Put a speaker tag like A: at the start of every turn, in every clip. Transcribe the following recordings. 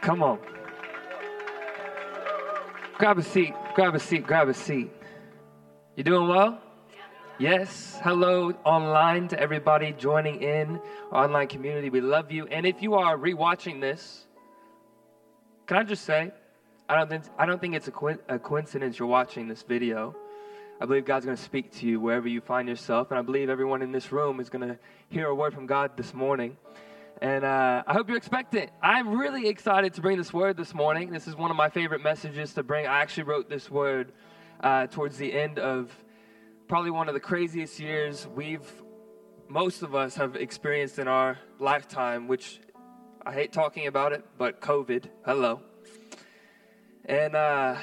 A: Come on. Grab a seat, grab a seat, grab a seat. You doing well? Yes. Hello online to everybody joining in, our online community. We love you. And if you are rewatching this, can I just say, I don't think, I don't think it's a, co- a coincidence you're watching this video. I believe God's going to speak to you wherever you find yourself. And I believe everyone in this room is going to hear a word from God this morning. And uh, I hope you expect it. I'm really excited to bring this word this morning. This is one of my favorite messages to bring. I actually wrote this word uh, towards the end of probably one of the craziest years we've, most of us, have experienced in our lifetime, which I hate talking about it, but COVID, hello. And uh,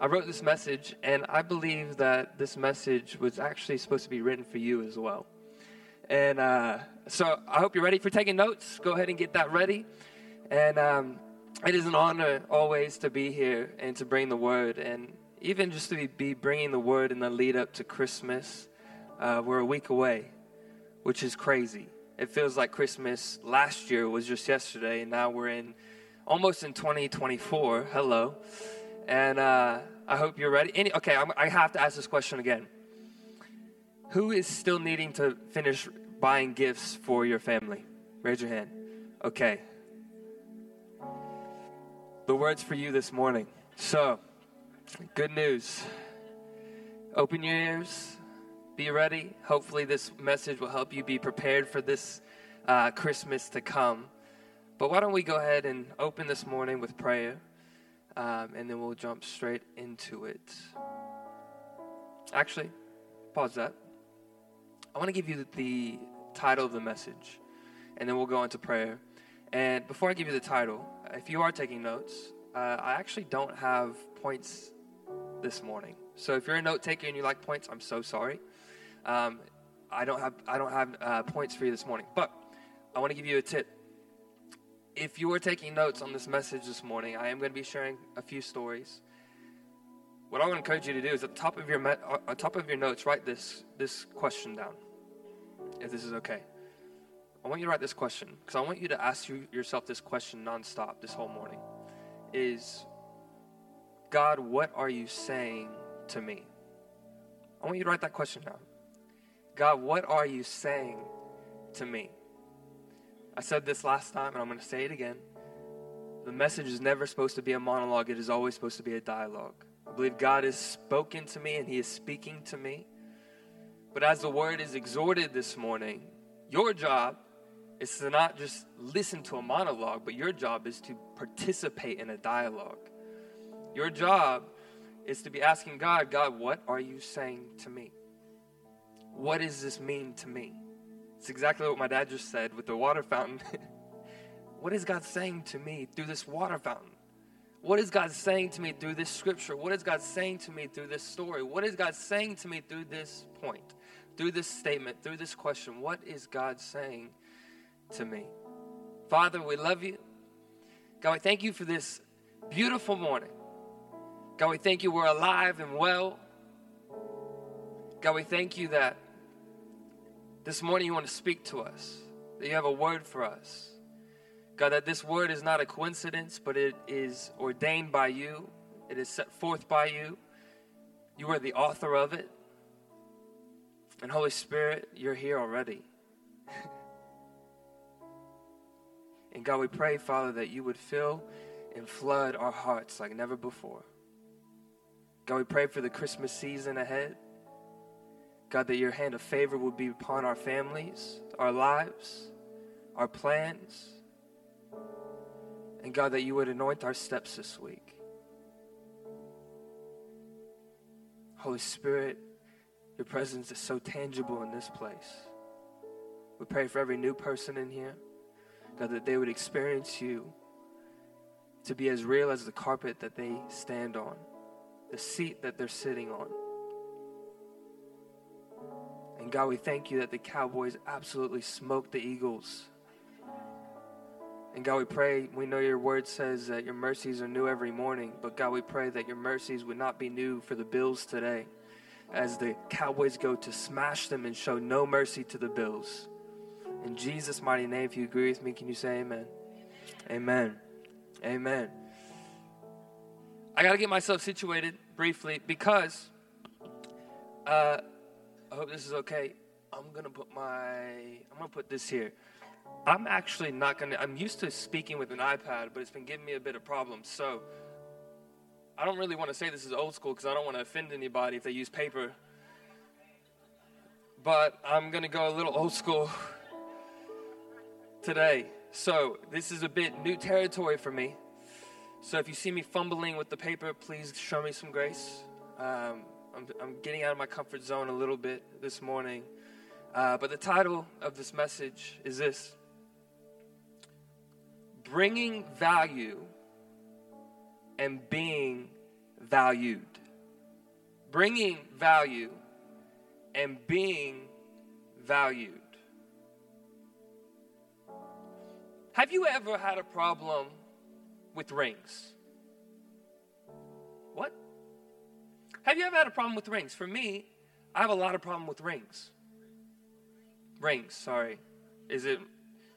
A: I wrote this message, and I believe that this message was actually supposed to be written for you as well. And uh, so I hope you're ready for taking notes. Go ahead and get that ready. And um, it is an honor always to be here and to bring the word, and even just to be bringing the word in the lead up to Christmas. Uh, we're a week away, which is crazy. It feels like Christmas last year was just yesterday, and now we're in almost in 2024. Hello. And uh, I hope you're ready. Any, okay, I'm, I have to ask this question again. Who is still needing to finish buying gifts for your family? Raise your hand. Okay. The words for you this morning. So, good news. Open your ears. Be ready. Hopefully, this message will help you be prepared for this uh, Christmas to come. But why don't we go ahead and open this morning with prayer, um, and then we'll jump straight into it. Actually, pause that. I want to give you the title of the message, and then we'll go into prayer. And before I give you the title, if you are taking notes, uh, I actually don't have points this morning. So if you're a note taker and you like points, I'm so sorry. Um, I don't have I don't have uh, points for you this morning, but I want to give you a tip. If you are taking notes on this message this morning, I am going to be sharing a few stories what I want to encourage you to do is at the top of your at uh, top of your notes, write this this question down if this is okay. I want you to write this question because I want you to ask you, yourself this question nonstop this whole morning. Is God, what are you saying to me? I want you to write that question down. God, what are you saying to me? I said this last time and I'm going to say it again. The message is never supposed to be a monologue, it is always supposed to be a dialogue. I believe God has spoken to me and He is speaking to me. But as the word is exhorted this morning, your job is to not just listen to a monologue, but your job is to participate in a dialogue. Your job is to be asking God, God, what are you saying to me? What does this mean to me? It's exactly what my dad just said with the water fountain. what is God saying to me through this water fountain? What is God saying to me through this scripture? What is God saying to me through this story? What is God saying to me through this point? Through this statement, through this question, what is God saying to me? Father, we love you. God, we thank you for this beautiful morning. God, we thank you we're alive and well. God, we thank you that this morning you want to speak to us, that you have a word for us. God, that this word is not a coincidence, but it is ordained by you, it is set forth by you. You are the author of it. And Holy Spirit, you're here already. and God, we pray, Father, that you would fill and flood our hearts like never before. God, we pray for the Christmas season ahead. God, that your hand of favor would be upon our families, our lives, our plans. And God, that you would anoint our steps this week. Holy Spirit, your presence is so tangible in this place. We pray for every new person in here, God, that they would experience you to be as real as the carpet that they stand on, the seat that they're sitting on. And God, we thank you that the Cowboys absolutely smoked the Eagles. And God, we pray, we know your word says that your mercies are new every morning, but God, we pray that your mercies would not be new for the Bills today as the Cowboys go to smash them and show no mercy to the Bills. In Jesus' mighty name, if you agree with me, can you say amen? Amen. Amen. I got to get myself situated briefly because uh, I hope this is okay. I'm gonna put my I'm gonna put this here. I'm actually not gonna. I'm used to speaking with an iPad, but it's been giving me a bit of problems. So I don't really want to say this is old school because I don't want to offend anybody if they use paper. But I'm gonna go a little old school today. So this is a bit new territory for me. So if you see me fumbling with the paper, please show me some grace. Um, I'm, I'm, getting out of my comfort zone a little bit this morning. Uh, but the title of this message is this Bringing Value and Being Valued. Bringing value and being valued. Have you ever had a problem with rings? What? Have you ever had a problem with rings? For me, I have a lot of problem with rings. Rings, sorry. Is it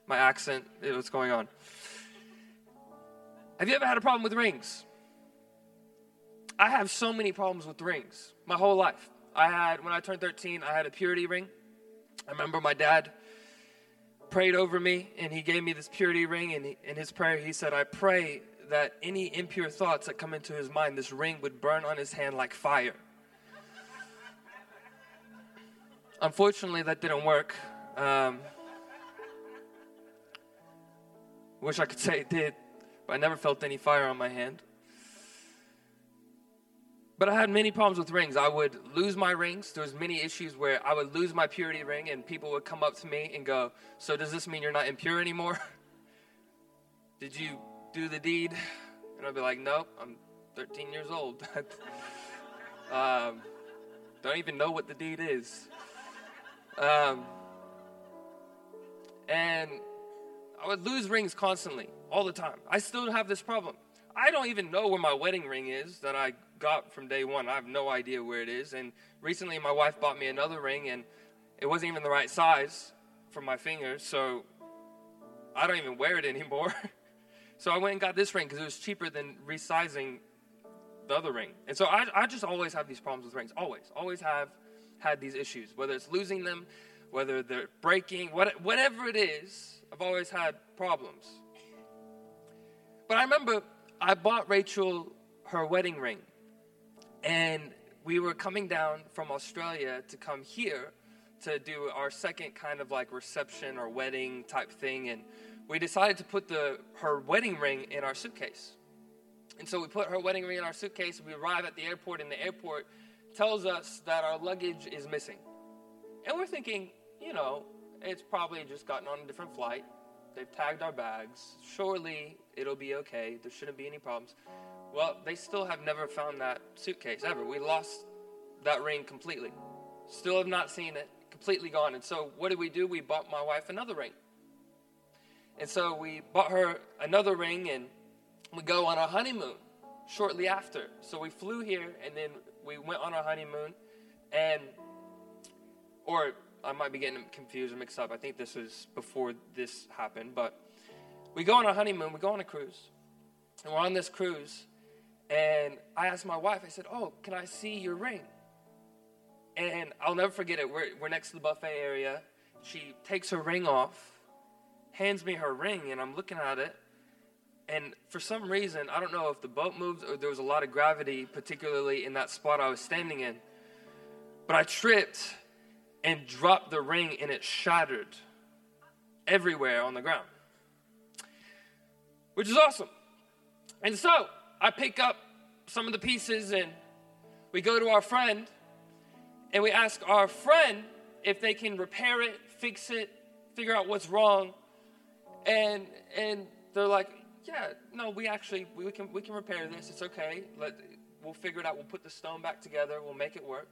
A: my accent? What's going on? Have you ever had a problem with rings? I have so many problems with rings my whole life. I had, when I turned 13, I had a purity ring. I remember my dad prayed over me and he gave me this purity ring. And in his prayer, he said, I pray that any impure thoughts that come into his mind, this ring would burn on his hand like fire. Unfortunately, that didn't work. Um, wish I could say it did, but I never felt any fire on my hand. But I had many problems with rings. I would lose my rings. There was many issues where I would lose my purity ring, and people would come up to me and go, "So does this mean you're not impure anymore? Did you do the deed?" And I'd be like, "Nope, I'm 13 years old. um, don't even know what the deed is." Um, and I would lose rings constantly, all the time. I still have this problem. I don't even know where my wedding ring is that I got from day one. I have no idea where it is. And recently, my wife bought me another ring, and it wasn't even the right size for my fingers, so I don't even wear it anymore. so I went and got this ring because it was cheaper than resizing the other ring. And so I, I just always have these problems with rings. Always, always have had these issues. Whether it's losing them, whether they're breaking, what, whatever it is, I've always had problems. But I remember I bought Rachel her wedding ring. And we were coming down from Australia to come here to do our second kind of like reception or wedding type thing. And we decided to put the, her wedding ring in our suitcase. And so we put her wedding ring in our suitcase. We arrive at the airport, and the airport tells us that our luggage is missing. And we're thinking, you know, it's probably just gotten on a different flight. They've tagged our bags. Surely it'll be okay. There shouldn't be any problems. Well, they still have never found that suitcase ever. We lost that ring completely. Still have not seen it. Completely gone. And so, what did we do? We bought my wife another ring. And so, we bought her another ring and we go on our honeymoon shortly after. So, we flew here and then we went on our honeymoon. And, or I might be getting confused or mixed up. I think this was before this happened. But we go on a honeymoon, we go on a cruise. And we're on this cruise. And I asked my wife, I said, Oh, can I see your ring? And I'll never forget it. We're, we're next to the buffet area. She takes her ring off, hands me her ring, and I'm looking at it. And for some reason, I don't know if the boat moved or there was a lot of gravity, particularly in that spot I was standing in. But I tripped and dropped the ring, and it shattered everywhere on the ground, which is awesome. And so I pick up some of the pieces and we go to our friend and we ask our friend if they can repair it, fix it, figure out what's wrong. And and they're like, "Yeah, no, we actually we can we can repair this. It's okay. Let we'll figure it out. We'll put the stone back together. We'll make it work."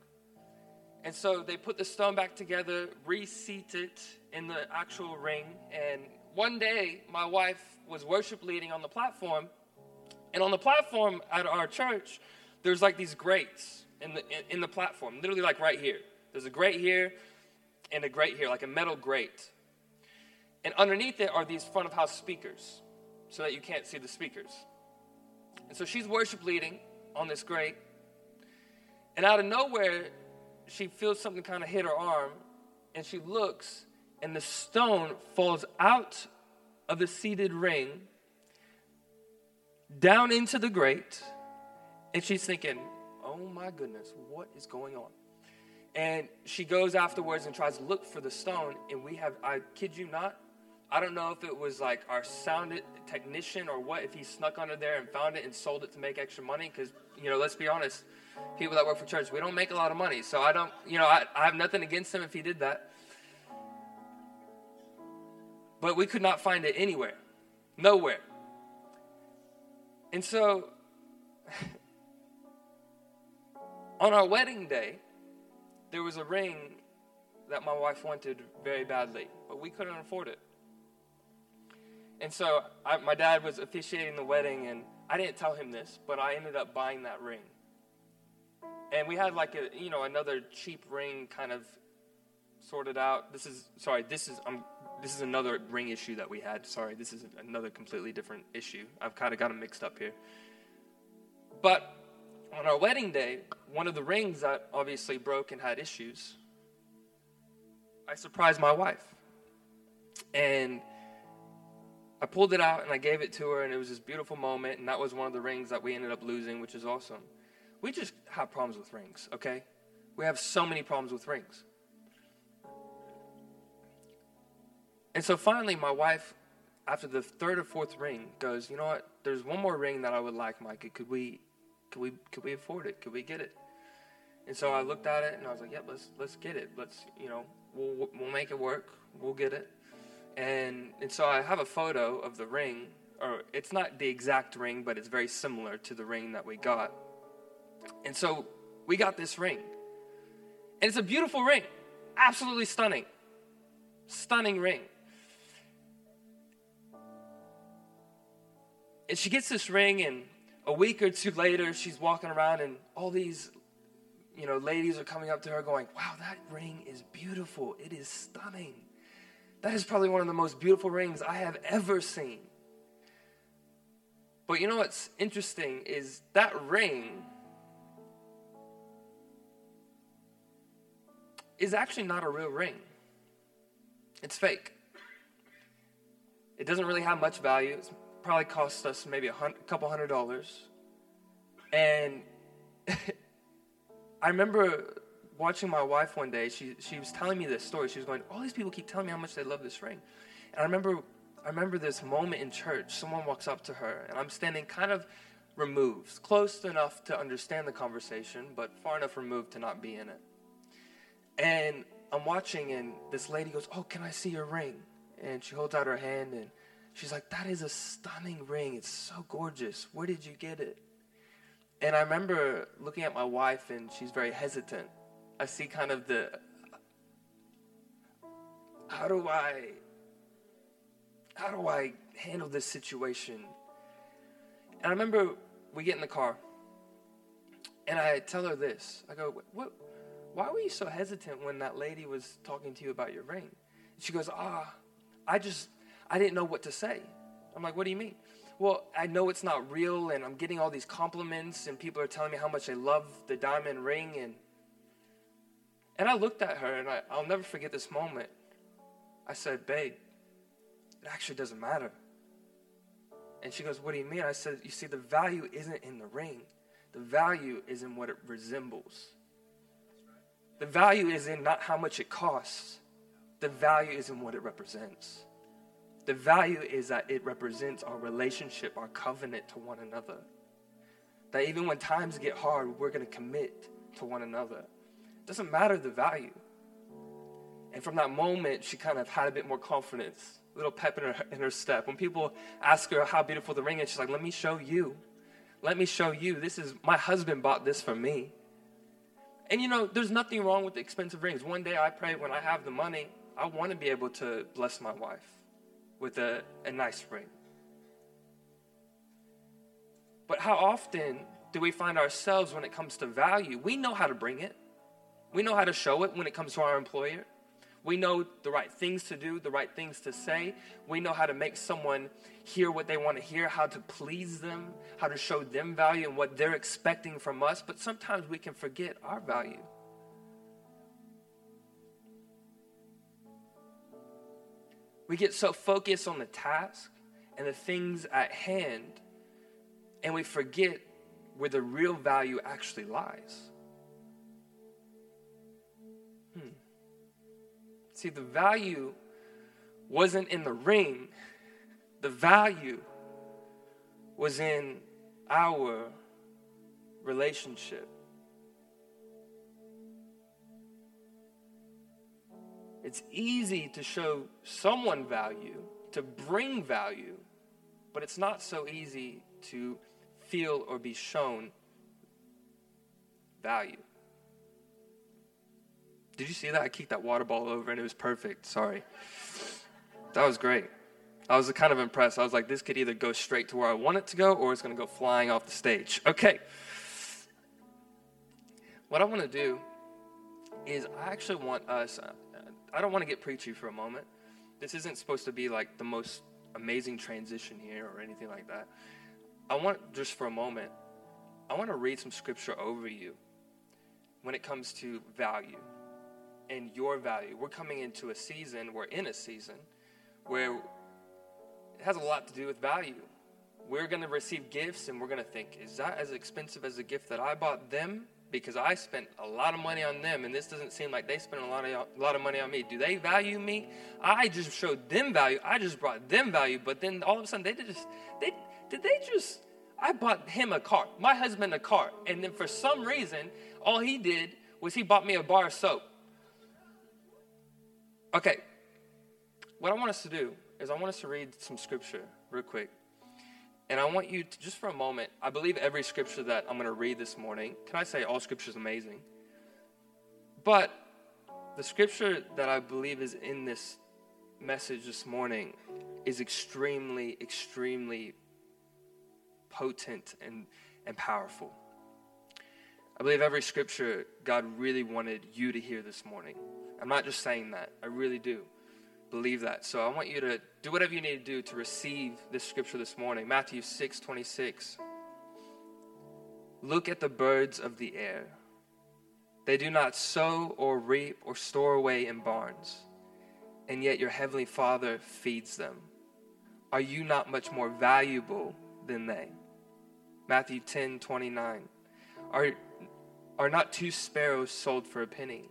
A: And so they put the stone back together, reseat it in the actual ring, and one day my wife was worship leading on the platform and on the platform at our church, there's like these grates in the in, in the platform, literally like right here. There's a grate here and a grate here, like a metal grate. And underneath it are these front of house speakers. so that you can't see the speakers. And so she's worship leading on this grate. And out of nowhere, she feels something kind of hit her arm. And she looks, and the stone falls out of the seated ring down into the grate. And she's thinking, oh my goodness, what is going on? And she goes afterwards and tries to look for the stone. And we have, I kid you not, I don't know if it was like our sound technician or what, if he snuck under there and found it and sold it to make extra money. Because, you know, let's be honest, people that work for church, we don't make a lot of money. So I don't, you know, I, I have nothing against him if he did that. But we could not find it anywhere, nowhere. And so, on our wedding day, there was a ring that my wife wanted very badly, but we couldn't afford it. And so I, my dad was officiating the wedding, and I didn't tell him this, but I ended up buying that ring. And we had like a you know another cheap ring kind of sorted out. This is sorry. This is um this is another ring issue that we had. Sorry, this is another completely different issue. I've kind of got them mixed up here. But on our wedding day, one of the rings that obviously broke and had issues, I surprised my wife. And I pulled it out and I gave it to her, and it was this beautiful moment. And that was one of the rings that we ended up losing, which is awesome. We just have problems with rings, okay? We have so many problems with rings. And so finally, my wife, after the third or fourth ring, goes, "You know what? There's one more ring that I would like, Micah. Could we, could we, could we afford it? Could we get it?" And so I looked at it and I was like, "Yep, yeah, let's let's get it. Let's, you know, we'll we'll make it work. We'll get it." And, and so I have a photo of the ring, or it's not the exact ring, but it's very similar to the ring that we got. And so we got this ring. And it's a beautiful ring, absolutely stunning. Stunning ring. And she gets this ring, and a week or two later, she's walking around, and all these, you know, ladies are coming up to her going, Wow, that ring is beautiful. It is stunning. That is probably one of the most beautiful rings I have ever seen. But you know what's interesting is that ring is actually not a real ring. It's fake. It doesn't really have much value. It's probably cost us maybe a, hundred, a couple hundred dollars. And I remember watching my wife one day, she, she was telling me this story. She was going, All these people keep telling me how much they love this ring. And I remember, I remember this moment in church. Someone walks up to her, and I'm standing kind of removed, close enough to understand the conversation, but far enough removed to not be in it. And I'm watching, and this lady goes, Oh, can I see your ring? And she holds out her hand, and she's like, That is a stunning ring. It's so gorgeous. Where did you get it? And I remember looking at my wife, and she's very hesitant. I see kind of the how do I how do I handle this situation? And I remember we get in the car and I tell her this. I go, "What why were you so hesitant when that lady was talking to you about your ring?" And she goes, "Ah, I just I didn't know what to say." I'm like, "What do you mean?" Well, I know it's not real and I'm getting all these compliments and people are telling me how much they love the diamond ring and and I looked at her and I, I'll never forget this moment. I said, Babe, it actually doesn't matter. And she goes, What do you mean? I said, You see, the value isn't in the ring, the value is in what it resembles. The value is in not how much it costs, the value is in what it represents. The value is that it represents our relationship, our covenant to one another. That even when times get hard, we're going to commit to one another. Doesn't matter the value. And from that moment, she kind of had a bit more confidence, a little pep in her, in her step. When people ask her how beautiful the ring is, she's like, let me show you. Let me show you. This is, my husband bought this for me. And you know, there's nothing wrong with expensive rings. One day I pray when I have the money, I want to be able to bless my wife with a, a nice ring. But how often do we find ourselves when it comes to value? We know how to bring it. We know how to show it when it comes to our employer. We know the right things to do, the right things to say. We know how to make someone hear what they want to hear, how to please them, how to show them value and what they're expecting from us. But sometimes we can forget our value. We get so focused on the task and the things at hand, and we forget where the real value actually lies. See, the value wasn't in the ring, the value was in our relationship. It's easy to show someone value, to bring value, but it's not so easy to feel or be shown value. Did you see that? I kicked that water ball over and it was perfect. Sorry. That was great. I was kind of impressed. I was like, this could either go straight to where I want it to go or it's going to go flying off the stage. Okay. What I want to do is I actually want us, uh, I don't want to get preachy for a moment. This isn't supposed to be like the most amazing transition here or anything like that. I want just for a moment, I want to read some scripture over you when it comes to value and your value. We're coming into a season, we're in a season where it has a lot to do with value. We're going to receive gifts and we're going to think, is that as expensive as the gift that I bought them? because I spent a lot of money on them, and this doesn't seem like they spent a lot of a lot of money on me. Do they value me? I just showed them value. I just brought them value, but then all of a sudden they did just they did they just I bought him a car, my husband a car, and then for some reason all he did was he bought me a bar of soap. Okay, what I want us to do is I want us to read some scripture real quick. And I want you to, just for a moment, I believe every scripture that I'm going to read this morning, can I say all scripture is amazing? But the scripture that I believe is in this message this morning is extremely, extremely potent and, and powerful. I believe every scripture God really wanted you to hear this morning. I'm not just saying that, I really do believe that. So I want you to do whatever you need to do to receive this scripture this morning. Matthew 6 26. Look at the birds of the air. They do not sow or reap or store away in barns, and yet your heavenly Father feeds them. Are you not much more valuable than they? Matthew 10 29. Are, are not two sparrows sold for a penny?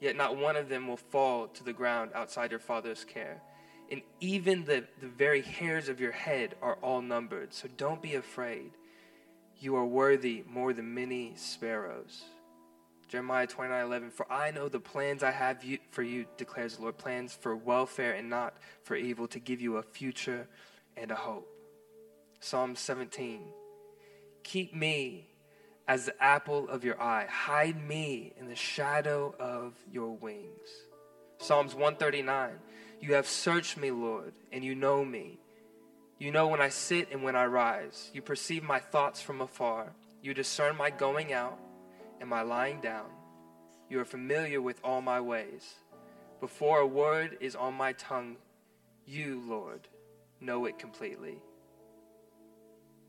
A: Yet not one of them will fall to the ground outside your Father's care. And even the, the very hairs of your head are all numbered. So don't be afraid. You are worthy more than many sparrows. Jeremiah 29 11, For I know the plans I have you, for you, declares the Lord, plans for welfare and not for evil, to give you a future and a hope. Psalm 17, Keep me as the apple of your eye. Hide me in the shadow of your wings. Psalms 139 You have searched me, Lord, and you know me. You know when I sit and when I rise. You perceive my thoughts from afar. You discern my going out and my lying down. You are familiar with all my ways. Before a word is on my tongue, you, Lord, know it completely.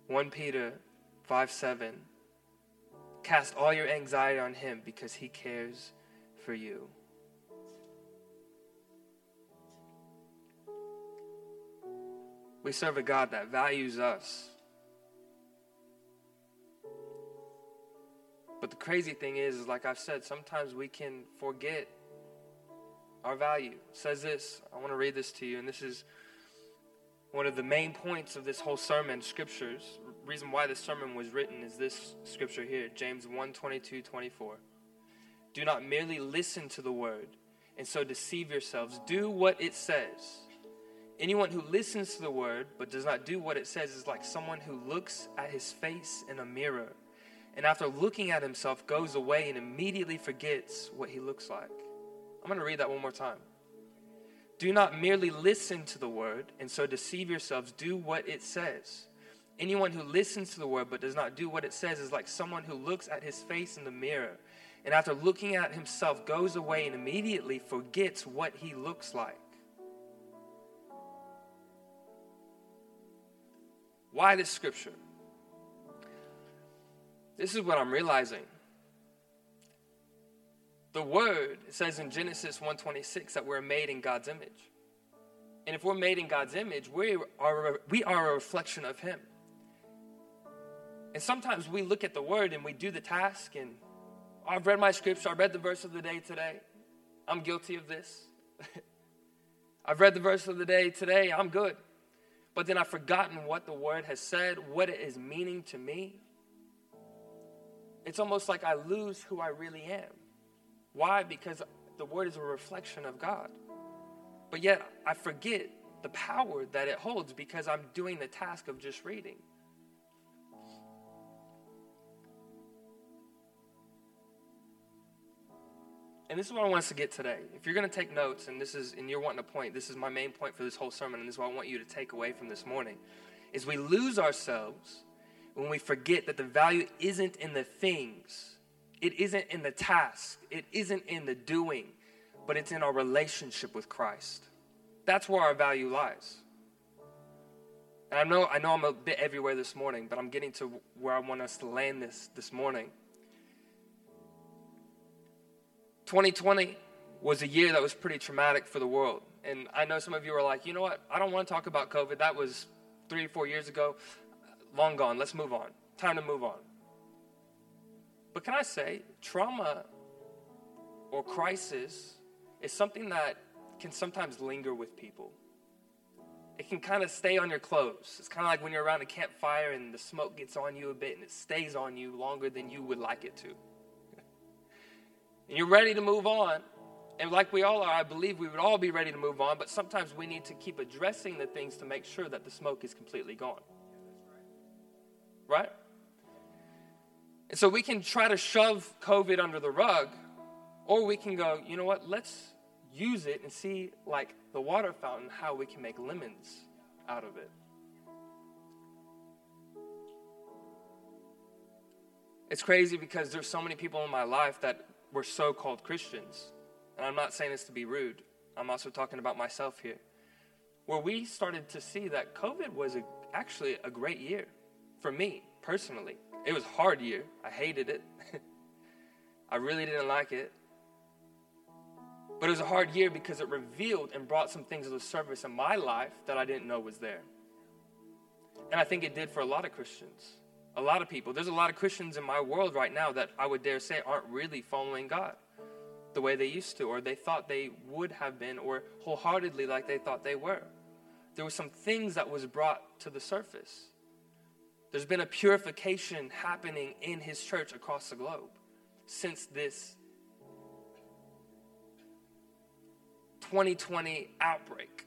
A: 1 Peter 5 7 Cast all your anxiety on Him because He cares for you. We serve a God that values us. But the crazy thing is, is like I've said, sometimes we can forget our value. It says this. I want to read this to you, and this is one of the main points of this whole sermon, scriptures reason why this sermon was written is this scripture here, James 1 22, 24. Do not merely listen to the word and so deceive yourselves. Do what it says. Anyone who listens to the word but does not do what it says is like someone who looks at his face in a mirror and after looking at himself goes away and immediately forgets what he looks like. I'm going to read that one more time. Do not merely listen to the word and so deceive yourselves. Do what it says. Anyone who listens to the word but does not do what it says is like someone who looks at his face in the mirror and after looking at himself, goes away and immediately forgets what he looks like. Why this scripture? This is what I'm realizing. The word says in Genesis 1:26 that we're made in God's image. And if we're made in God's image, we are, we are a reflection of Him. And sometimes we look at the word and we do the task, and I've read my scripture, I read the verse of the day today. I'm guilty of this. I've read the verse of the day today, I'm good. But then I've forgotten what the word has said, what it is meaning to me. It's almost like I lose who I really am. Why? Because the word is a reflection of God. But yet I forget the power that it holds because I'm doing the task of just reading. And this is what I want us to get today. If you're going to take notes, and this is, and you're wanting a point, this is my main point for this whole sermon, and this is what I want you to take away from this morning, is we lose ourselves when we forget that the value isn't in the things, it isn't in the task, it isn't in the doing, but it's in our relationship with Christ. That's where our value lies. And I know, I know I'm a bit everywhere this morning, but I'm getting to where I want us to land this this morning. 2020 was a year that was pretty traumatic for the world. And I know some of you are like, you know what? I don't want to talk about COVID. That was three or four years ago. Long gone. Let's move on. Time to move on. But can I say, trauma or crisis is something that can sometimes linger with people. It can kind of stay on your clothes. It's kind of like when you're around a campfire and the smoke gets on you a bit and it stays on you longer than you would like it to. And you're ready to move on. And like we all are, I believe we would all be ready to move on, but sometimes we need to keep addressing the things to make sure that the smoke is completely gone. Right? And so we can try to shove COVID under the rug, or we can go, you know what, let's use it and see, like the water fountain, how we can make lemons out of it. It's crazy because there's so many people in my life that were so called Christians. And I'm not saying this to be rude, I'm also talking about myself here. Where we started to see that COVID was a, actually a great year for me personally. It was a hard year. I hated it. I really didn't like it. But it was a hard year because it revealed and brought some things to the surface in my life that I didn't know was there. And I think it did for a lot of Christians, a lot of people. There's a lot of Christians in my world right now that I would dare say aren't really following God the way they used to, or they thought they would have been, or wholeheartedly like they thought they were. There were some things that was brought to the surface. There's been a purification happening in his church across the globe since this 2020 outbreak.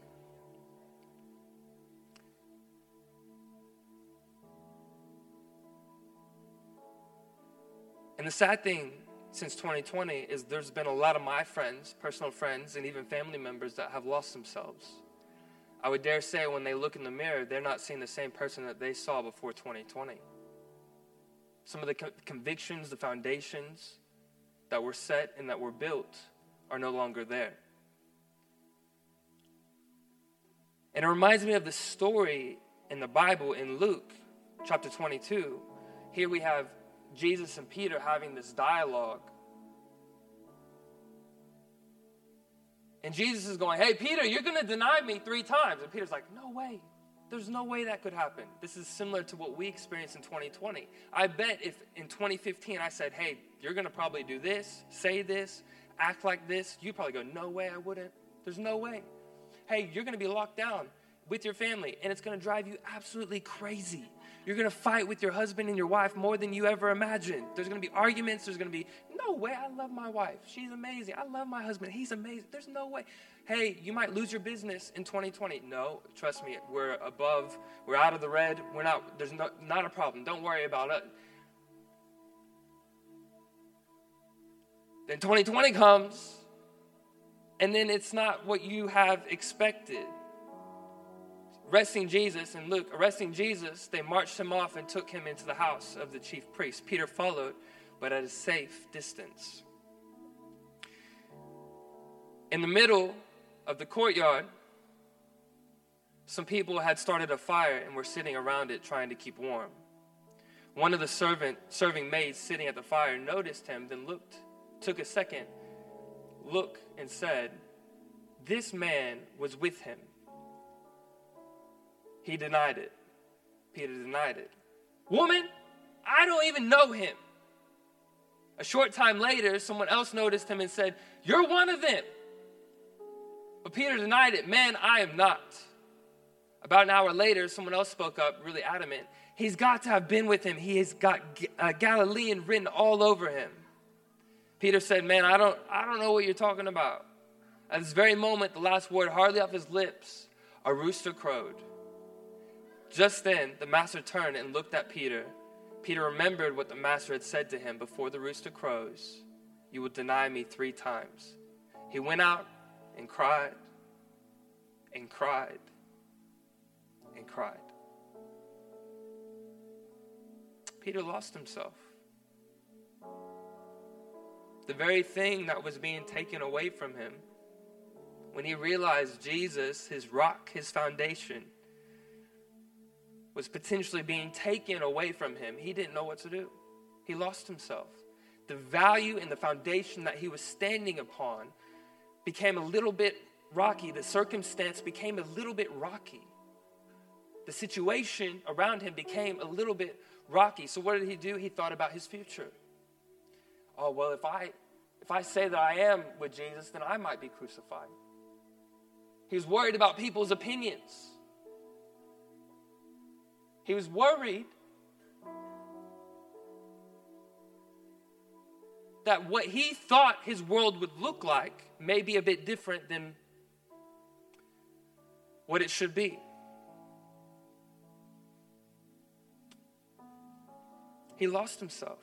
A: And the sad thing since 2020 is there's been a lot of my friends, personal friends, and even family members that have lost themselves. I would dare say when they look in the mirror, they're not seeing the same person that they saw before 2020. Some of the co- convictions, the foundations that were set and that were built are no longer there. And it reminds me of the story in the Bible in Luke chapter 22. Here we have Jesus and Peter having this dialogue. And Jesus is going, Hey, Peter, you're going to deny me three times. And Peter's like, No way. There's no way that could happen. This is similar to what we experienced in 2020. I bet if in 2015 I said, Hey, you're going to probably do this, say this, act like this, you'd probably go, No way, I wouldn't. There's no way hey, you're going to be locked down with your family, and it's going to drive you absolutely crazy. You're going to fight with your husband and your wife more than you ever imagined. There's going to be arguments. There's going to be, no way, I love my wife. She's amazing. I love my husband. He's amazing. There's no way. Hey, you might lose your business in 2020. No, trust me, we're above, we're out of the red. We're not, there's no, not a problem. Don't worry about it. Then 2020 comes and then it's not what you have expected. Arresting Jesus, and Luke, arresting Jesus, they marched him off and took him into the house of the chief priest. Peter followed, but at a safe distance. In the middle of the courtyard, some people had started a fire and were sitting around it trying to keep warm. One of the servant, serving maids sitting at the fire noticed him, then looked, took a second look, and said, This man was with him. He denied it. Peter denied it. Woman, I don't even know him. A short time later, someone else noticed him and said, You're one of them. But Peter denied it. Man, I am not. About an hour later, someone else spoke up, really adamant. He's got to have been with him. He has got uh, Galilean written all over him. Peter said, Man, I don't, I don't know what you're talking about. At this very moment, the last word hardly off his lips, a rooster crowed. Just then, the master turned and looked at Peter. Peter remembered what the master had said to him before the rooster crows You will deny me three times. He went out and cried and cried and cried. Peter lost himself. The very thing that was being taken away from him, when he realized Jesus, his rock, his foundation, was potentially being taken away from him, he didn't know what to do. He lost himself. The value and the foundation that he was standing upon became a little bit rocky. The circumstance became a little bit rocky. The situation around him became a little bit rocky. So what did he do? He thought about his future. Oh, well, if I if I say that I am with Jesus, then I might be crucified. He was worried about people's opinions. He was worried that what he thought his world would look like may be a bit different than what it should be. He lost himself.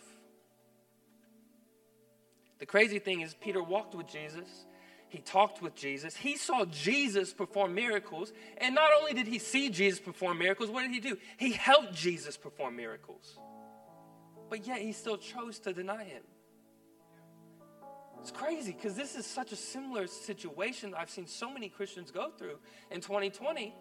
A: The crazy thing is, Peter walked with Jesus. He talked with Jesus. He saw Jesus perform miracles. And not only did he see Jesus perform miracles, what did he do? He helped Jesus perform miracles. But yet he still chose to deny him. It's crazy because this is such a similar situation I've seen so many Christians go through in 2020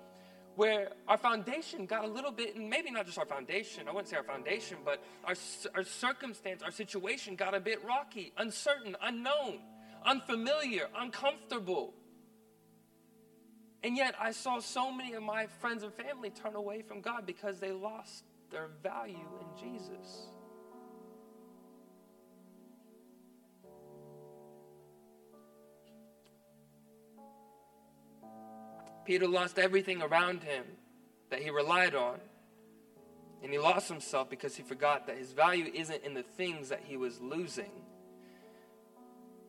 A: where our foundation got a little bit, and maybe not just our foundation, I wouldn't say our foundation, but our, our circumstance, our situation got a bit rocky, uncertain, unknown, unfamiliar, uncomfortable. And yet I saw so many of my friends and family turn away from God because they lost their value in Jesus. Peter lost everything around him that he relied on. And he lost himself because he forgot that his value isn't in the things that he was losing,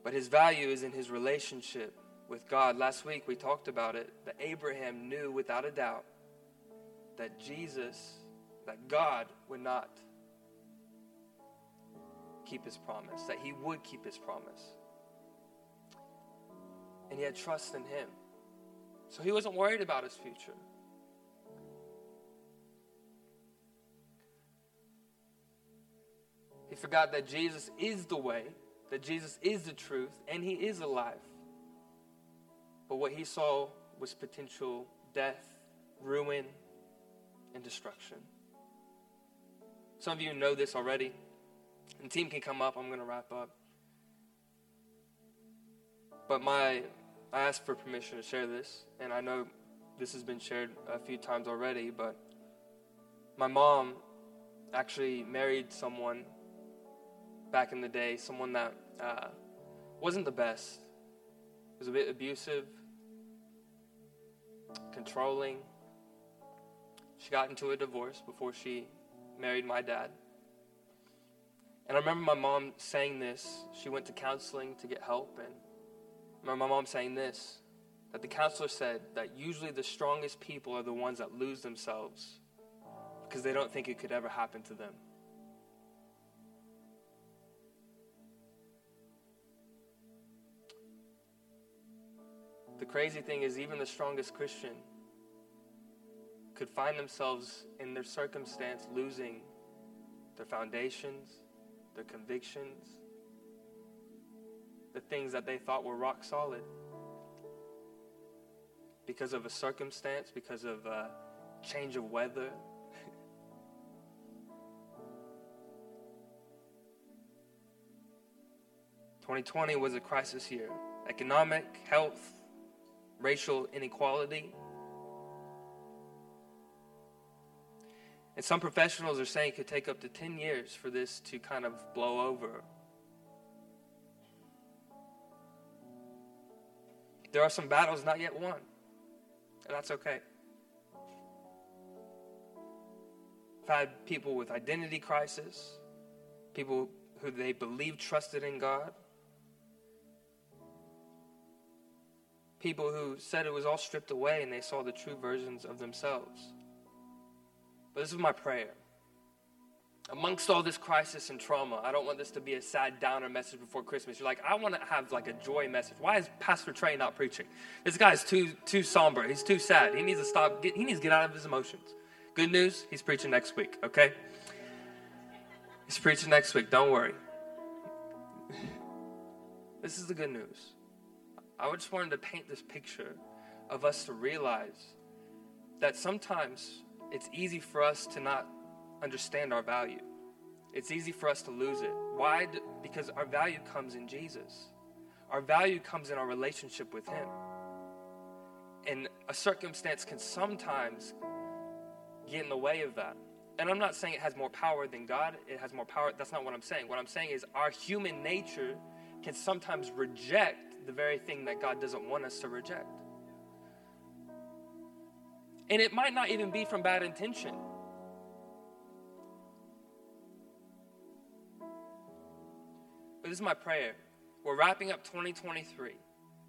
A: but his value is in his relationship with God. Last week we talked about it that Abraham knew without a doubt that Jesus, that God would not keep his promise, that he would keep his promise. And he had trust in him. So he wasn't worried about his future. He forgot that Jesus is the way, that Jesus is the truth, and he is alive. But what he saw was potential death, ruin, and destruction. Some of you know this already. And team can come up. I'm going to wrap up. But my I asked for permission to share this, and I know this has been shared a few times already, but my mom actually married someone back in the day, someone that uh, wasn't the best. Was a bit abusive, controlling. She got into a divorce before she married my dad. And I remember my mom saying this. She went to counseling to get help, and I remember my mom saying this that the counselor said that usually the strongest people are the ones that lose themselves because they don't think it could ever happen to them. The crazy thing is, even the strongest Christian could find themselves in their circumstance losing their foundations, their convictions, the things that they thought were rock solid. because of a circumstance, because of a change of weather. Twenty twenty was a crisis year. Economic, health, racial inequality. And some professionals are saying it could take up to 10 years for this to kind of blow over. There are some battles not yet won, and that's okay. I've had people with identity crisis, people who they believe trusted in God, people who said it was all stripped away and they saw the true versions of themselves. But this is my prayer. Amongst all this crisis and trauma, I don't want this to be a sad downer message before Christmas. You're like, I want to have like a joy message. Why is Pastor Trey not preaching? This guy's too too somber. He's too sad. He needs to stop. Get, he needs to get out of his emotions. Good news, he's preaching next week. Okay, he's preaching next week. Don't worry. This is the good news. I just wanted to paint this picture of us to realize that sometimes it's easy for us to not understand our value. It's easy for us to lose it. Why? Because our value comes in Jesus. Our value comes in our relationship with Him. And a circumstance can sometimes get in the way of that. And I'm not saying it has more power than God, it has more power. That's not what I'm saying. What I'm saying is our human nature can sometimes reject the very thing that God doesn't want us to reject. And it might not even be from bad intention. But this is my prayer. We're wrapping up 2023.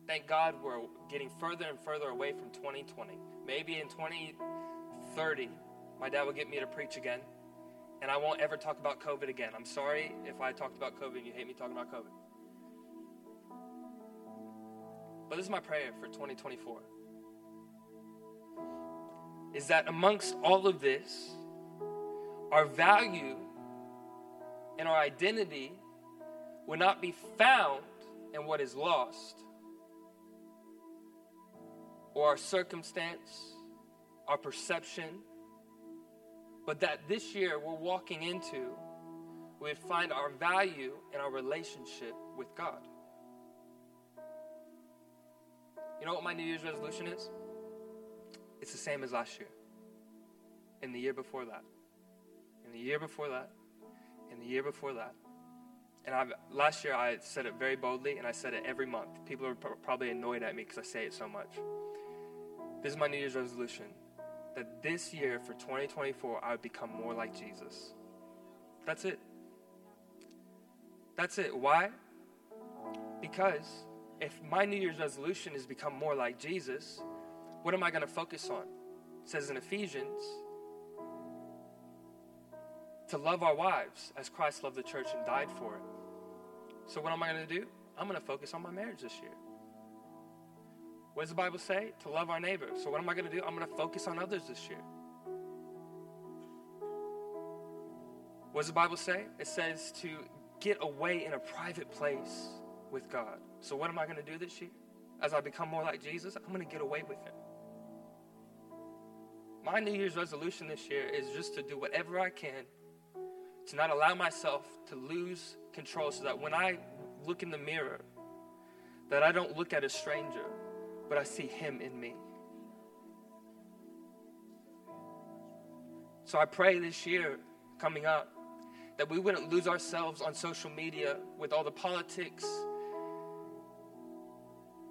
A: Thank God we're getting further and further away from 2020. Maybe in 2030, my dad will get me to preach again, and I won't ever talk about COVID again. I'm sorry if I talked about COVID and you hate me talking about COVID. But this is my prayer for 2024 is that amongst all of this, our value and our identity will not be found in what is lost or our circumstance, our perception, but that this year we're walking into, we would find our value in our relationship with God. You know what my New Year's resolution is? It's the same as last year. And the year before that. And the year before that. And the year before that. And I've, last year I said it very boldly, and I said it every month. People are probably annoyed at me because I say it so much. This is my New Year's resolution that this year for 2024, I would become more like Jesus. That's it. That's it. Why? Because if my New Year's resolution is become more like Jesus, what am I going to focus on? It says in Ephesians to love our wives as Christ loved the church and died for it. So, what am I going to do? I'm going to focus on my marriage this year. What does the Bible say? To love our neighbor. So, what am I going to do? I'm going to focus on others this year. What does the Bible say? It says to get away in a private place with God. So, what am I going to do this year? As I become more like Jesus, I'm going to get away with Him. My New Year's resolution this year is just to do whatever I can to not allow myself to lose control so that when I look in the mirror, that I don't look at a stranger, but I see him in me. So I pray this year coming up that we wouldn't lose ourselves on social media with all the politics,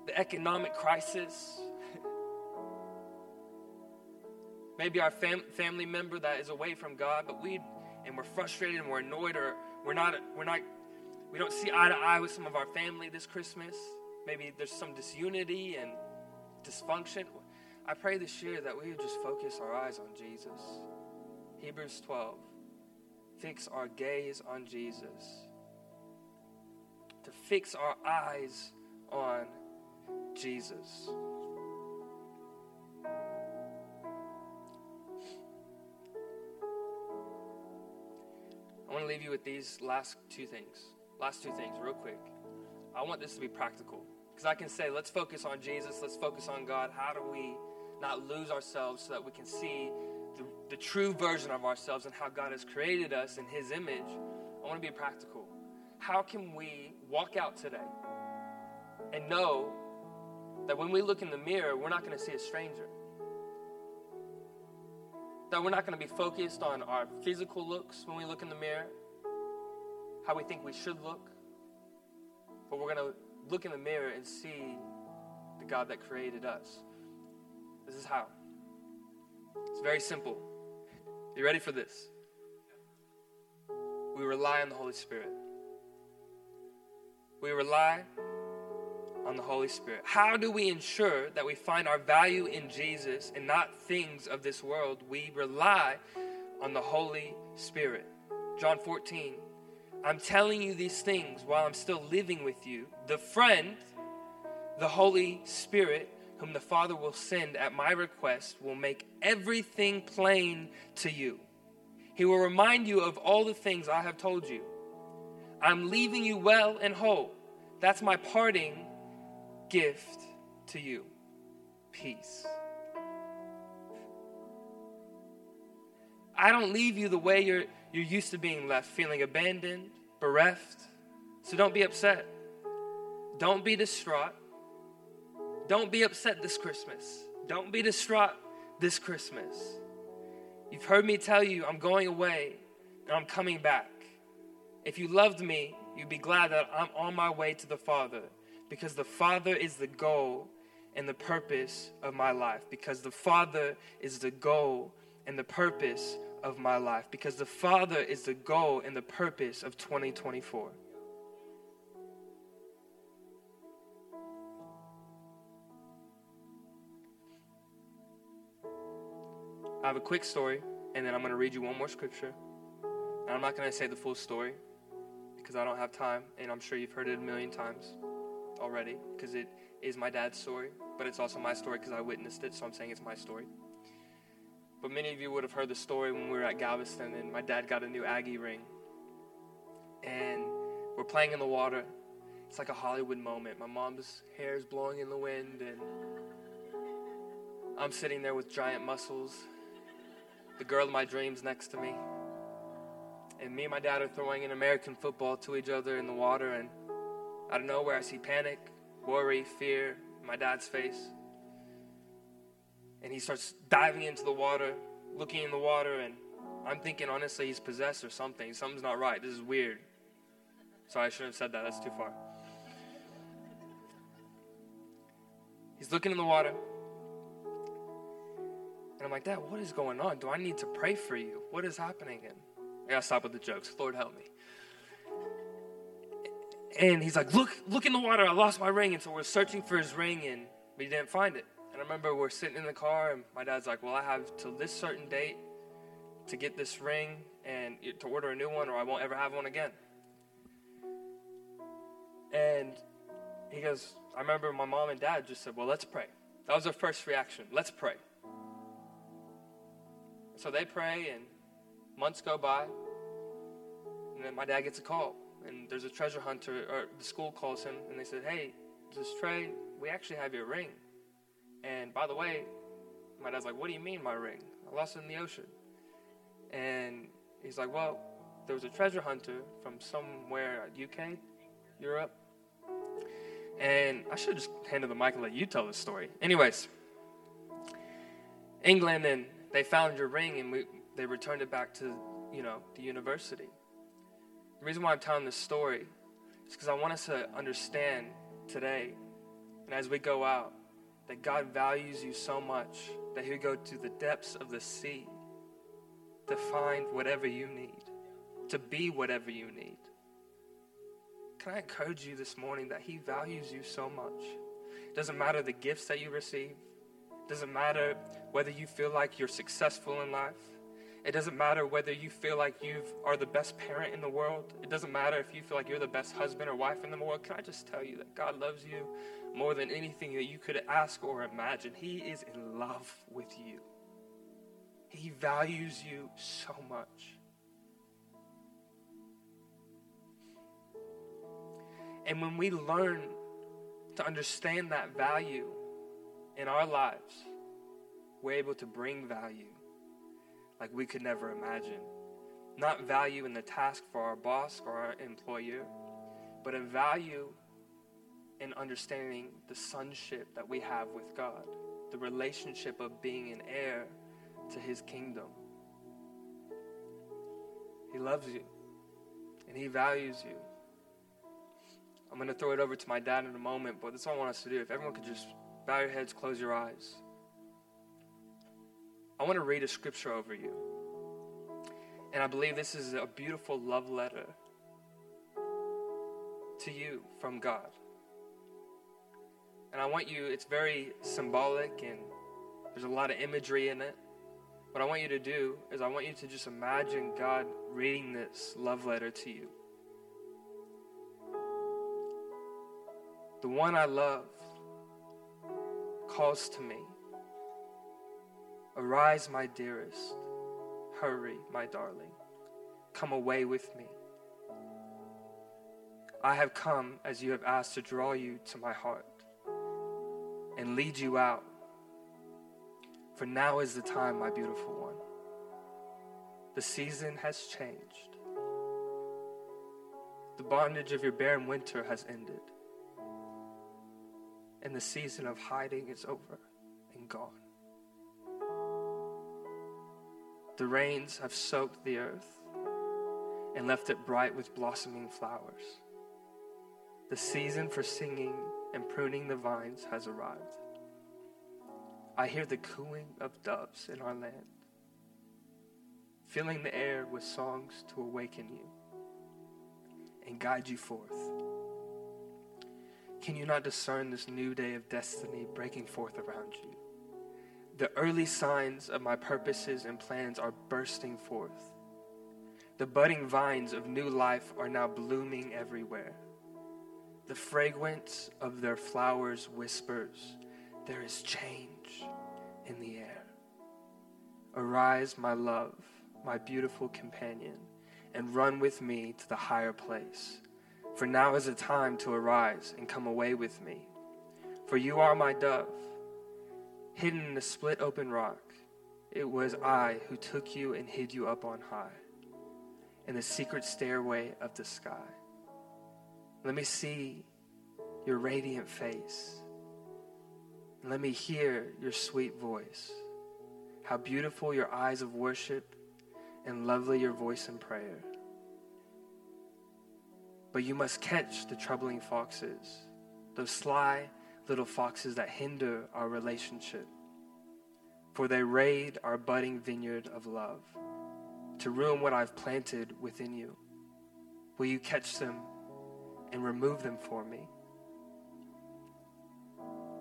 A: the economic crisis, maybe our fam- family member that is away from God, but we and we're frustrated and we're annoyed or we're not we're not we don't see eye to eye with some of our family this Christmas. Maybe there's some disunity and dysfunction. I pray this year that we would just focus our eyes on Jesus. Hebrews 12. Fix our gaze on Jesus. To fix our eyes on Jesus. I want to leave you with these last two things. Last two things, real quick. I want this to be practical. Because I can say, let's focus on Jesus, let's focus on God. How do we not lose ourselves so that we can see the, the true version of ourselves and how God has created us in His image? I want to be practical. How can we walk out today and know that when we look in the mirror, we're not going to see a stranger? That we're not going to be focused on our physical looks when we look in the mirror, how we think we should look, but we're going to look in the mirror and see the God that created us. This is how. It's very simple. You ready for this? We rely on the Holy Spirit. We rely on the Holy Spirit. How do we ensure that we find our value in Jesus and not things of this world? We rely on the Holy Spirit. John 14. I'm telling you these things while I'm still living with you. The friend, the Holy Spirit, whom the Father will send at my request, will make everything plain to you. He will remind you of all the things I have told you. I'm leaving you well and whole. That's my parting gift to you peace. I don't leave you the way you're, you're used to being left, feeling abandoned, bereft. So don't be upset. Don't be distraught. Don't be upset this Christmas. Don't be distraught this Christmas. You've heard me tell you I'm going away and I'm coming back. If you loved me, you'd be glad that I'm on my way to the Father because the Father is the goal and the purpose of my life. Because the Father is the goal and the purpose of my life. Because the Father is the goal and the purpose of 2024. I have a quick story, and then I'm going to read you one more scripture. And I'm not going to say the full story because I don't have time, and I'm sure you've heard it a million times already because it is my dad's story, but it's also my story because I witnessed it, so I'm saying it's my story. But many of you would have heard the story when we were at Galveston and my dad got a new Aggie ring. And we're playing in the water. It's like a Hollywood moment. My mom's hair is blowing in the wind, and I'm sitting there with giant muscles, the girl of my dreams next to me. And me and my dad are throwing an American football to each other in the water, and out of nowhere, I see panic, worry, fear my dad's face. And he starts diving into the water, looking in the water, and I'm thinking, honestly, he's possessed or something. Something's not right. This is weird. Sorry, I shouldn't have said that. That's too far. He's looking in the water. And I'm like, Dad, what is going on? Do I need to pray for you? What is happening? And I gotta stop with the jokes. Lord help me. And he's like, Look, look in the water. I lost my ring. And so we're searching for his ring and we didn't find it. And I remember we're sitting in the car and my dad's like, Well, I have till this certain date to get this ring and to order a new one or I won't ever have one again. And he goes, I remember my mom and dad just said, Well, let's pray. That was their first reaction. Let's pray. So they pray, and months go by, and then my dad gets a call and there's a treasure hunter, or the school calls him, and they said, "Hey, this Trey, we actually have your ring." And by the way, my dad's like, "What do you mean my ring? I lost it in the ocean." And he's like, "Well, there was a treasure hunter from somewhere, UK, Europe." And I should just handle the mic and let you tell the story. Anyways, England, and they found your ring, and we, they returned it back to, you know, the university. The reason why I'm telling this story is because I want us to understand today and as we go out that God values you so much that He would go to the depths of the sea to find whatever you need, to be whatever you need. Can I encourage you this morning that He values you so much? It doesn't matter the gifts that you receive, it doesn't matter whether you feel like you're successful in life. It doesn't matter whether you feel like you are the best parent in the world. It doesn't matter if you feel like you're the best husband or wife in the world. Can I just tell you that God loves you more than anything that you could ask or imagine? He is in love with you, He values you so much. And when we learn to understand that value in our lives, we're able to bring value like we could never imagine. Not value in the task for our boss or our employer, but a value in understanding the sonship that we have with God, the relationship of being an heir to his kingdom. He loves you and he values you. I'm going to throw it over to my dad in a moment, but that's all I want us to do. If everyone could just bow your heads, close your eyes. I want to read a scripture over you. And I believe this is a beautiful love letter to you from God. And I want you, it's very symbolic and there's a lot of imagery in it. What I want you to do is, I want you to just imagine God reading this love letter to you. The one I love calls to me. Arise, my dearest. Hurry, my darling. Come away with me. I have come as you have asked to draw you to my heart and lead you out. For now is the time, my beautiful one. The season has changed. The bondage of your barren winter has ended. And the season of hiding is over and gone. The rains have soaked the earth and left it bright with blossoming flowers. The season for singing and pruning the vines has arrived. I hear the cooing of doves in our land, filling the air with songs to awaken you and guide you forth. Can you not discern this new day of destiny breaking forth around you? The early signs of my purposes and plans are bursting forth. The budding vines of new life are now blooming everywhere. The fragrance of their flowers whispers, There is change in the air. Arise, my love, my beautiful companion, and run with me to the higher place. For now is the time to arise and come away with me. For you are my dove, hidden in the split open rock. It was I who took you and hid you up on high, in the secret stairway of the sky. Let me see your radiant face. Let me hear your sweet voice. How beautiful your eyes of worship and lovely your voice in prayer. But you must catch the troubling foxes, those sly little foxes that hinder our relationship. For they raid our budding vineyard of love to ruin what I've planted within you. Will you catch them and remove them for me.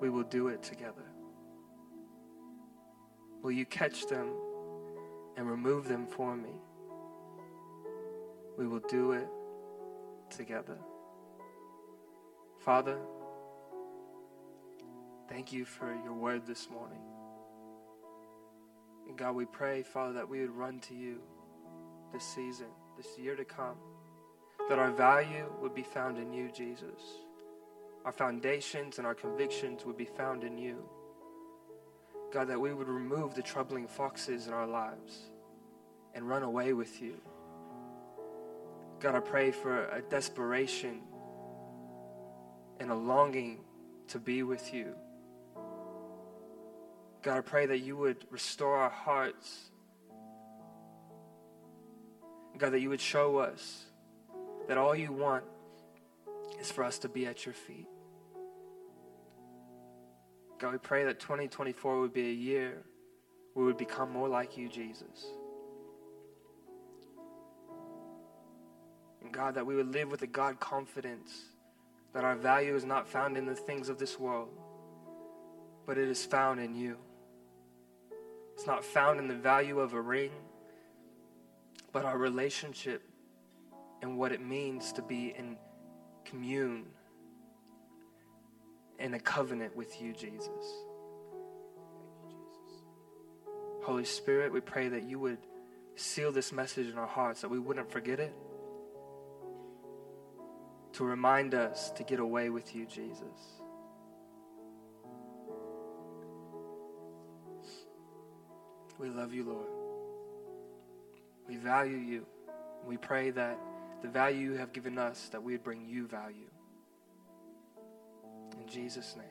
A: We will do it together. Will you catch them and remove them for me? We will do it together. Father, thank you for your word this morning. And God, we pray, Father, that we would run to you this season, this year to come that our value would be found in you, Jesus. Our foundations and our convictions would be found in you. God, that we would remove the troubling foxes in our lives and run away with you. God, I pray for a desperation and a longing to be with you. God, I pray that you would restore our hearts. God, that you would show us that all you want is for us to be at your feet. God, we pray that 2024 would be a year we would become more like you, Jesus. And God, that we would live with a God confidence that our value is not found in the things of this world, but it is found in you. It's not found in the value of a ring, but our relationship and what it means to be in commune in a covenant with you, Jesus. Holy Spirit, we pray that you would seal this message in our hearts, that we wouldn't forget it, to remind us to get away with you, Jesus. We love you, Lord. We value you. We pray that the value you have given us, that we would bring you value. In Jesus' name,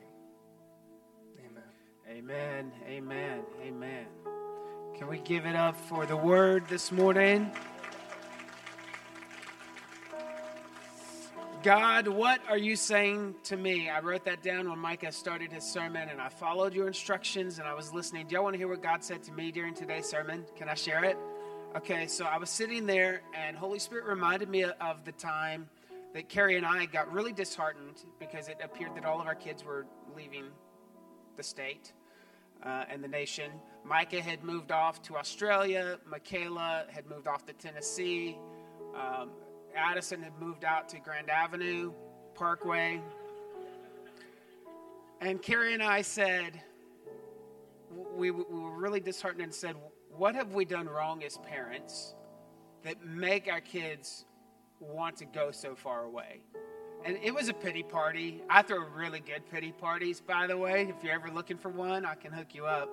A: amen.
B: Amen. Amen. Amen. Can we give it up for the word this morning? God, what are you saying to me? I wrote that down when Micah started his sermon and I followed your instructions and I was listening. Do y'all want to hear what God said to me during today's sermon? Can I share it? Okay, so I was sitting there and Holy Spirit reminded me of the time that Carrie and I got really disheartened because it appeared that all of our kids were leaving the state uh, and the nation. Micah had moved off to Australia, Michaela had moved off to Tennessee. Um, Addison had moved out to Grand Avenue Parkway. And Carrie and I said, we, we were really disheartened and said, What have we done wrong as parents that make our kids want to go so far away? And it was a pity party. I throw really good pity parties, by the way. If you're ever looking for one, I can hook you up.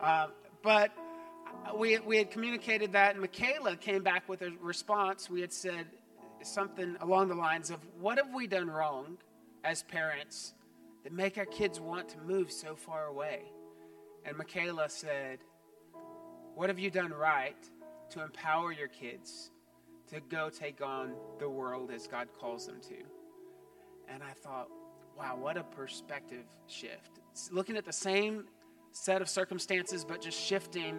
B: Uh, but we, we had communicated that, and Michaela came back with a response. We had said, something along the lines of what have we done wrong as parents that make our kids want to move so far away? And Michaela said, What have you done right to empower your kids to go take on the world as God calls them to? And I thought, wow, what a perspective shift. looking at the same set of circumstances, but just shifting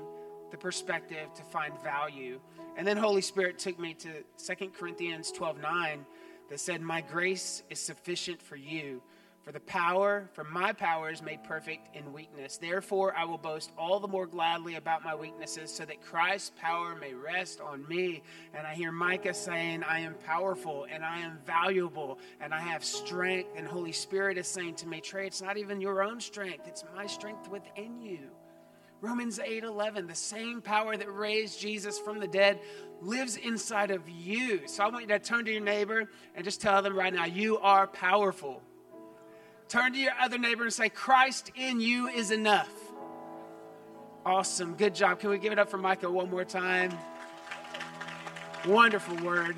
B: the perspective to find value. And then Holy Spirit took me to 2 Corinthians 12 9 that said, My grace is sufficient for you. For the power, for my power is made perfect in weakness. Therefore, I will boast all the more gladly about my weaknesses, so that Christ's power may rest on me. And I hear Micah saying, I am powerful and I am valuable and I have strength. And Holy Spirit is saying to me, Trey, it's not even your own strength, it's my strength within you. Romans 8:11, the same power that raised Jesus from the dead lives inside of you. So I want you to turn to your neighbor and just tell them right now, you are powerful. Turn to your other neighbor and say, Christ in you is enough. Awesome. Good job. Can we give it up for Micah one more time? Wonderful word.